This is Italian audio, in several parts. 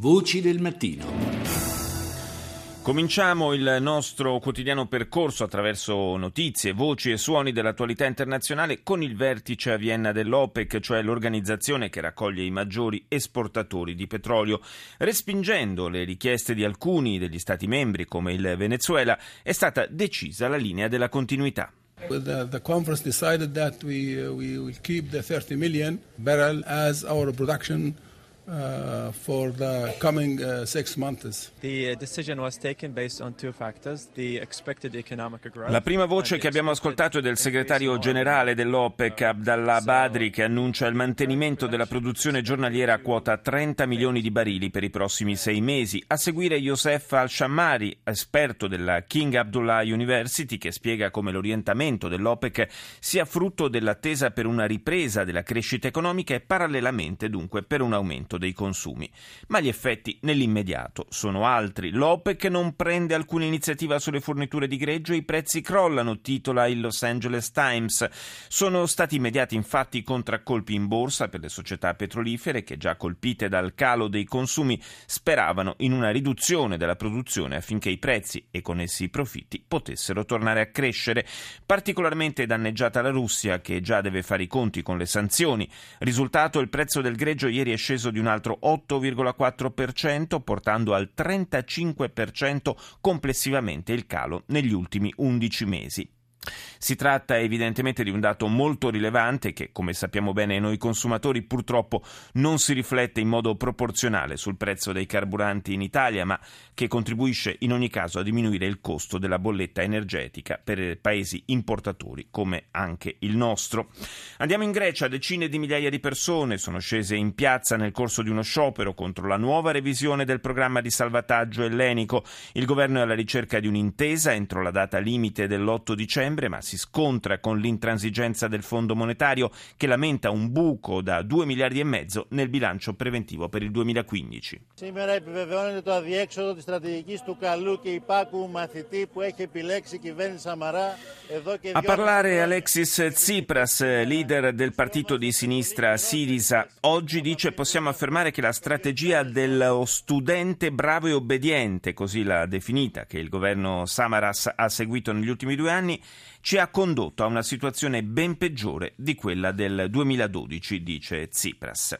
Voci del mattino. Cominciamo il nostro quotidiano percorso attraverso notizie, voci e suoni dell'attualità internazionale con il vertice a Vienna dell'OPEC, cioè l'organizzazione che raccoglie i maggiori esportatori di petrolio. Respingendo le richieste di alcuni degli Stati membri, come il Venezuela, è stata decisa la linea della continuità. The, the, conference decided that we, uh, we will keep the 30 million barrel as our production uh, for the coming uh, six months. The decision was taken based on two factors: the expected economic growth. La prima voce che abbiamo ascoltato è del segretario generale dell'OPEC, Abdallah Badri, che annuncia il mantenimento della produzione giornaliera a quota 30 milioni di barili per i prossimi sei mesi. A seguire Youssef Al-Shammari, esperto della King Abdullah University, che spiega come l'orientamento dell'OPEC sia frutto dell'attesa per una ripresa della crescita economica e parallelamente dunque per un aumento dei consumi. Ma gli effetti nell'immediato sono altri. L'OPEC non prende alcuna iniziativa sulle forniture di greggio e i prezzi crollano, titola il Los Angeles Times. Sono stati immediati infatti i contraccolpi in borsa per le società petrolifere che già colpite dal calo dei consumi speravano in una riduzione della produzione affinché i prezzi e con essi i profitti potessero tornare a crescere. Particolarmente danneggiata la Russia che già deve fare i conti con le sanzioni. Risultato il prezzo del greggio ieri è sceso di un altro 8,4%, portando al 35% complessivamente il calo negli ultimi 11 mesi. Si tratta evidentemente di un dato molto rilevante che, come sappiamo bene noi consumatori, purtroppo non si riflette in modo proporzionale sul prezzo dei carburanti in Italia, ma che contribuisce in ogni caso a diminuire il costo della bolletta energetica per paesi importatori come anche il nostro. Andiamo in Grecia, decine di migliaia di persone sono scese in piazza nel corso di uno sciopero contro la nuova revisione del programma di salvataggio ellenico. Il governo è alla ricerca di un'intesa entro la data limite dell'8 dicembre, ma si scontra con l'intransigenza del Fondo monetario che lamenta un buco da 2 miliardi e mezzo nel bilancio preventivo per il 2015. Σήμερα επιβεβαιώνεται το αδιέξοδο της στρατηγικής του καλού και υπάκου μαθητή που έχει επιλέξει η κυβέρνηση Σαμαρά εδώ και A parlare Alexis Tsipras, leader del partito di sinistra Sirisa, oggi dice possiamo affermare che la strategia dello studente bravo e obbediente, così l'ha definita, che il governo Samaras ha seguito negli ultimi due anni, ci ha condotto a una situazione ben peggiore di quella del 2012, dice Tsipras.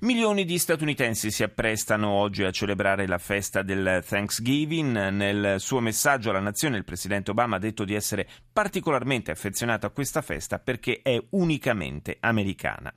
Milioni di statunitensi si apprestano oggi a celebrare la festa del Thanksgiving. Nel suo messaggio alla nazione il presidente Obama ha detto di essere particolarmente affezionato a questa festa perché è unicamente americana.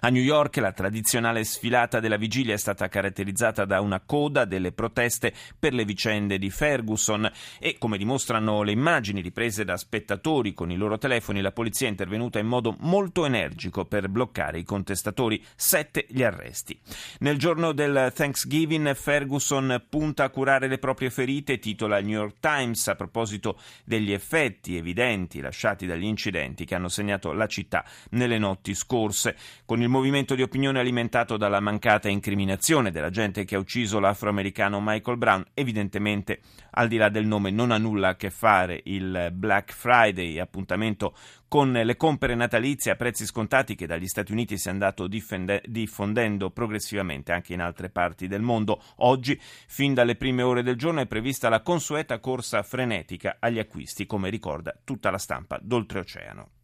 A New York la tradizionale sfilata della vigilia è stata caratterizzata da una coda delle proteste per le vicende di Ferguson e, come dimostrano le immagini riprese da spettatori con i loro telefoni, la polizia è intervenuta in modo molto energico per bloccare i contestatori, sette gli arresti. Nel giorno del Thanksgiving Ferguson punta a curare le proprie ferite, titola il New York Times a proposito degli effetti evidenti lasciati dagli incidenti che hanno segnato la città nelle notti scorse con il movimento di opinione alimentato dalla mancata incriminazione della gente che ha ucciso l'afroamericano Michael Brown, evidentemente al di là del nome non ha nulla a che fare il Black Friday, appuntamento con le compere natalizie a prezzi scontati che dagli Stati Uniti si è andato difende- diffondendo progressivamente anche in altre parti del mondo. Oggi, fin dalle prime ore del giorno, è prevista la consueta corsa frenetica agli acquisti, come ricorda tutta la stampa d'oltreoceano.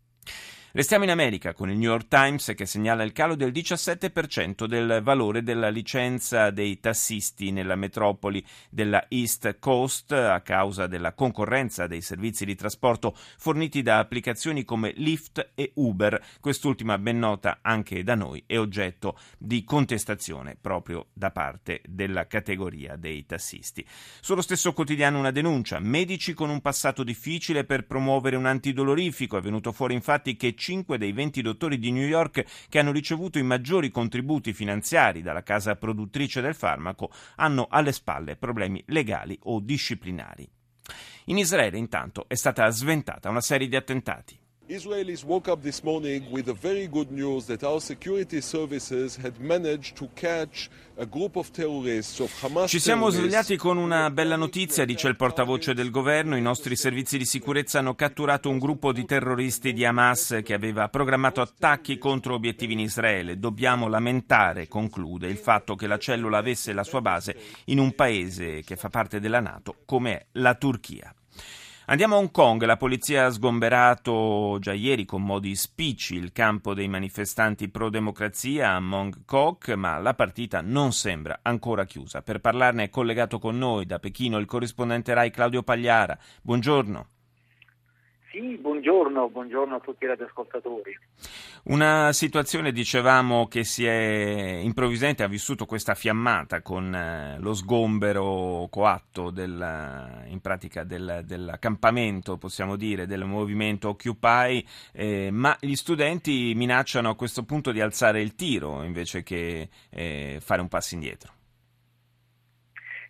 Restiamo in America con il New York Times che segnala il calo del 17% del valore della licenza dei tassisti nella metropoli della East Coast a causa della concorrenza dei servizi di trasporto forniti da applicazioni come Lyft e Uber. Quest'ultima, ben nota anche da noi, è oggetto di contestazione proprio da parte della categoria dei tassisti. Sullo stesso quotidiano una denuncia. Medici con un passato difficile per promuovere un antidolorifico. È venuto fuori infatti che 5 dei 20 dottori di New York che hanno ricevuto i maggiori contributi finanziari dalla casa produttrice del farmaco hanno alle spalle problemi legali o disciplinari. In Israele intanto è stata sventata una serie di attentati. Israelis woke up this morning with the very good news that our security services had managed to catch a group of terrorists of Hamas. Ci siamo svegliati con una bella notizia, dice il portavoce del governo. I nostri servizi di sicurezza hanno catturato un gruppo di terroristi di Hamas che aveva programmato attacchi contro obiettivi in Israele. Dobbiamo lamentare, conclude, il fatto che la cellula avesse la sua base in un paese che fa parte della Nato come è la Turchia. Andiamo a Hong Kong, la polizia ha sgomberato già ieri con modi spicci il campo dei manifestanti pro-democrazia a Mong Kok, ma la partita non sembra ancora chiusa. Per parlarne è collegato con noi da Pechino il corrispondente RAI Claudio Pagliara. Buongiorno. Sì, buongiorno, buongiorno a tutti i radioascoltatori. Una situazione, dicevamo, che si è improvvisamente ha vissuto questa fiammata con eh, lo sgombero coatto del, in pratica del, dell'accampamento, possiamo dire, del movimento Occupy, eh, ma gli studenti minacciano a questo punto di alzare il tiro invece che eh, fare un passo indietro.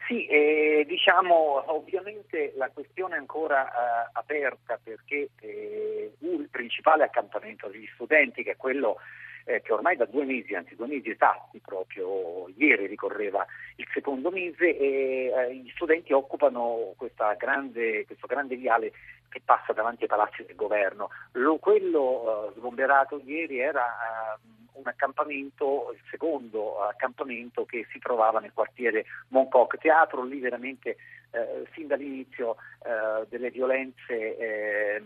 Sì, eh, diciamo ovviamente la questione è ancora eh, aperta perché eh, il principale accampamento degli studenti, che è quello eh, che ormai da due mesi, anzi due mesi esatti proprio ieri ricorreva il secondo mese e eh, gli studenti occupano grande, questo grande viale che passa davanti ai palazzi del governo. Lo, quello eh, sgomberato ieri era un accampamento, il secondo accampamento che si trovava nel quartiere Moncoc Teatro, lì veramente eh, sin dall'inizio eh, delle violenze eh,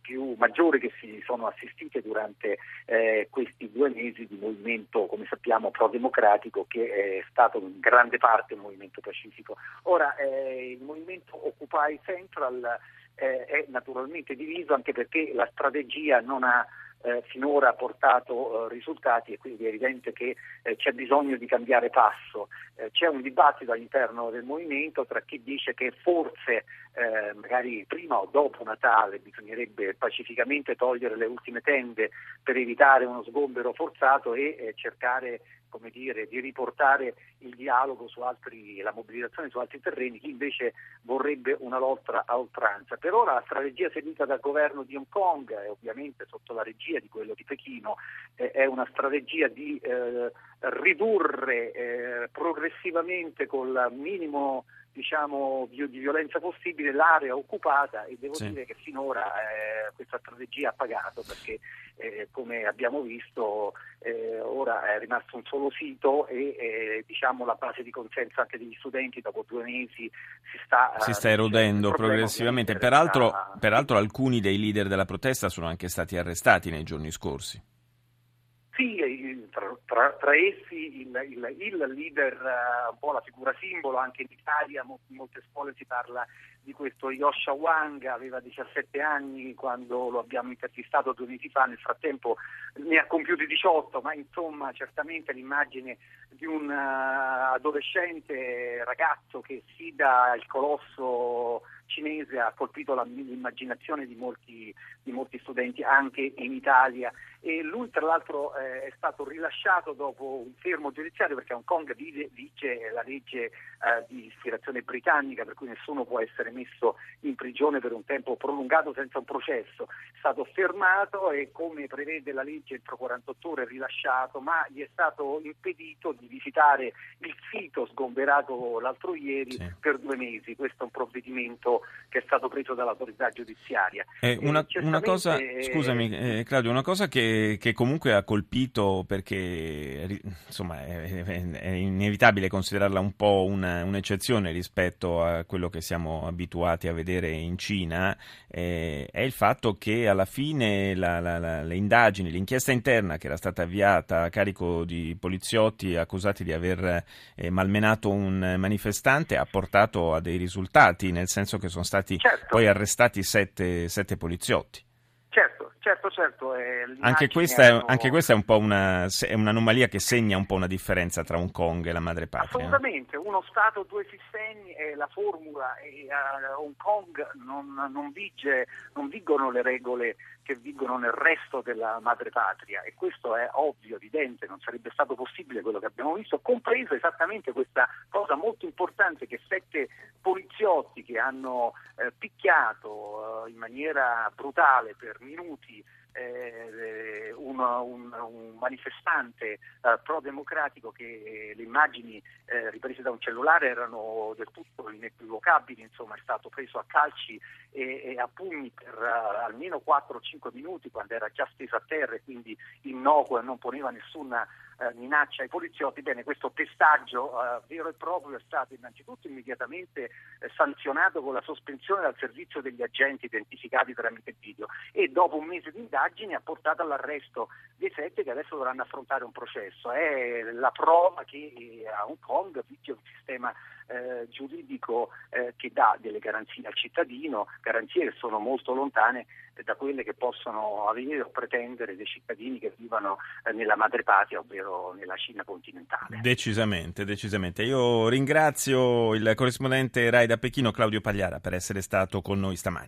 più maggiori che si sono assistite durante eh, questi due mesi di movimento, come sappiamo, pro-democratico che è stato in grande parte un movimento pacifico. Ora eh, il movimento Occupy Central eh, è naturalmente diviso anche perché la strategia non ha eh, finora portato eh, risultati e quindi è evidente che eh, c'è bisogno di cambiare passo. Eh, c'è un dibattito all'interno del movimento tra chi dice che forse eh, magari prima o dopo Natale bisognerebbe pacificamente togliere le ultime tende per evitare uno sgombero forzato e eh, cercare come dire, di riportare il dialogo su altri, la mobilitazione su altri terreni, chi invece vorrebbe una lotta a oltranza. Per ora la strategia seguita dal governo di Hong Kong e ovviamente sotto la regia di quello di Pechino è una strategia di eh, ridurre eh, progressivamente col minimo diciamo, di, di, violenza possibile l'area occupata e devo sì. dire che finora eh, questa strategia ha pagato perché eh, come abbiamo visto eh, ora è rimasto un solo sito e eh, diciamo, la base di consenso anche degli studenti dopo due mesi si sta, si sta erodendo progressivamente. Peraltro, peraltro alcuni dei leader della protesta sono anche stati arrestati nei giorni scorsi. Sì, tra, tra, essi il, il, il leader, uh, un po' la figura simbolo, anche in Italia in molte scuole si parla di questo Yosha Wang, aveva 17 anni quando lo abbiamo intervistato due mesi fa, nel frattempo ne ha compiuti 18, ma insomma certamente l'immagine di un uh, adolescente ragazzo che sfida il colosso cinese ha colpito la, l'immaginazione di molti, di molti, studenti anche in Italia. E lui tra l'altro eh, è stato rilasciato dopo un fermo giudiziario perché Hong Kong vige la legge eh, di ispirazione britannica per cui nessuno può essere messo in prigione per un tempo prolungato senza un processo. È stato fermato e come prevede la legge entro 48 ore rilasciato ma gli è stato impedito di visitare il sito sgomberato l'altro ieri sì. per due mesi. Questo è un provvedimento che è stato preso dall'autorità giudiziaria. Eh, una, una, cosa, scusami eh, Claudio, una cosa che, che, comunque ha colpito perché insomma è, è, è inevitabile considerarla un po' una, un'eccezione rispetto a quello che siamo abituati a vedere in Cina eh, è il fatto che alla fine la, la, la, le indagini, l'inchiesta interna che era stata avviata a carico di poliziotti accusati di aver eh, malmenato un manifestante ha portato a dei risultati, nel senso che che sono stati certo. poi arrestati sette, sette poliziotti. Certo, certo. Anche questa, è, anche questa, è, un po' una, è un'anomalia che segna un po' una differenza tra Hong Kong e la madrepatria. Assolutamente, uno Stato, due sistemi è la formula e a Hong Kong non, non, vige, non vigono le regole che vigono nel resto della madrepatria e questo è ovvio, evidente, non sarebbe stato possibile quello che abbiamo visto, compreso esattamente questa cosa molto importante che sette poliziotti che hanno eh, picchiato eh, in maniera brutale per minuti eh, un, un, un, manifestante eh, pro-democratico che le immagini eh, riprese da un cellulare erano del tutto inequivocabili, insomma è stato preso a calci e, e a pugni per uh, almeno 4-5 minuti quando era già steso a terra e quindi innocuo e non poneva nessuna minaccia ai poliziotti. Bene, questo pestaggio uh, vero e proprio è stato innanzitutto immediatamente eh, sanzionato con la sospensione dal servizio degli agenti identificati tramite video e dopo un mese di indagini ha portato all'arresto dei sette che adesso dovranno affrontare un processo. È la prova che a Hong Kong vige un sistema eh, giuridico eh, che dà delle garanzie al cittadino, garanzie che sono molto lontane da quelle che possono avere o pretendere dei cittadini che vivono eh, nella madrepatria, ovvero nella Cina continentale. Decisamente, decisamente. Io ringrazio il corrispondente RAI da Pechino Claudio Pagliara per essere stato con noi stamani.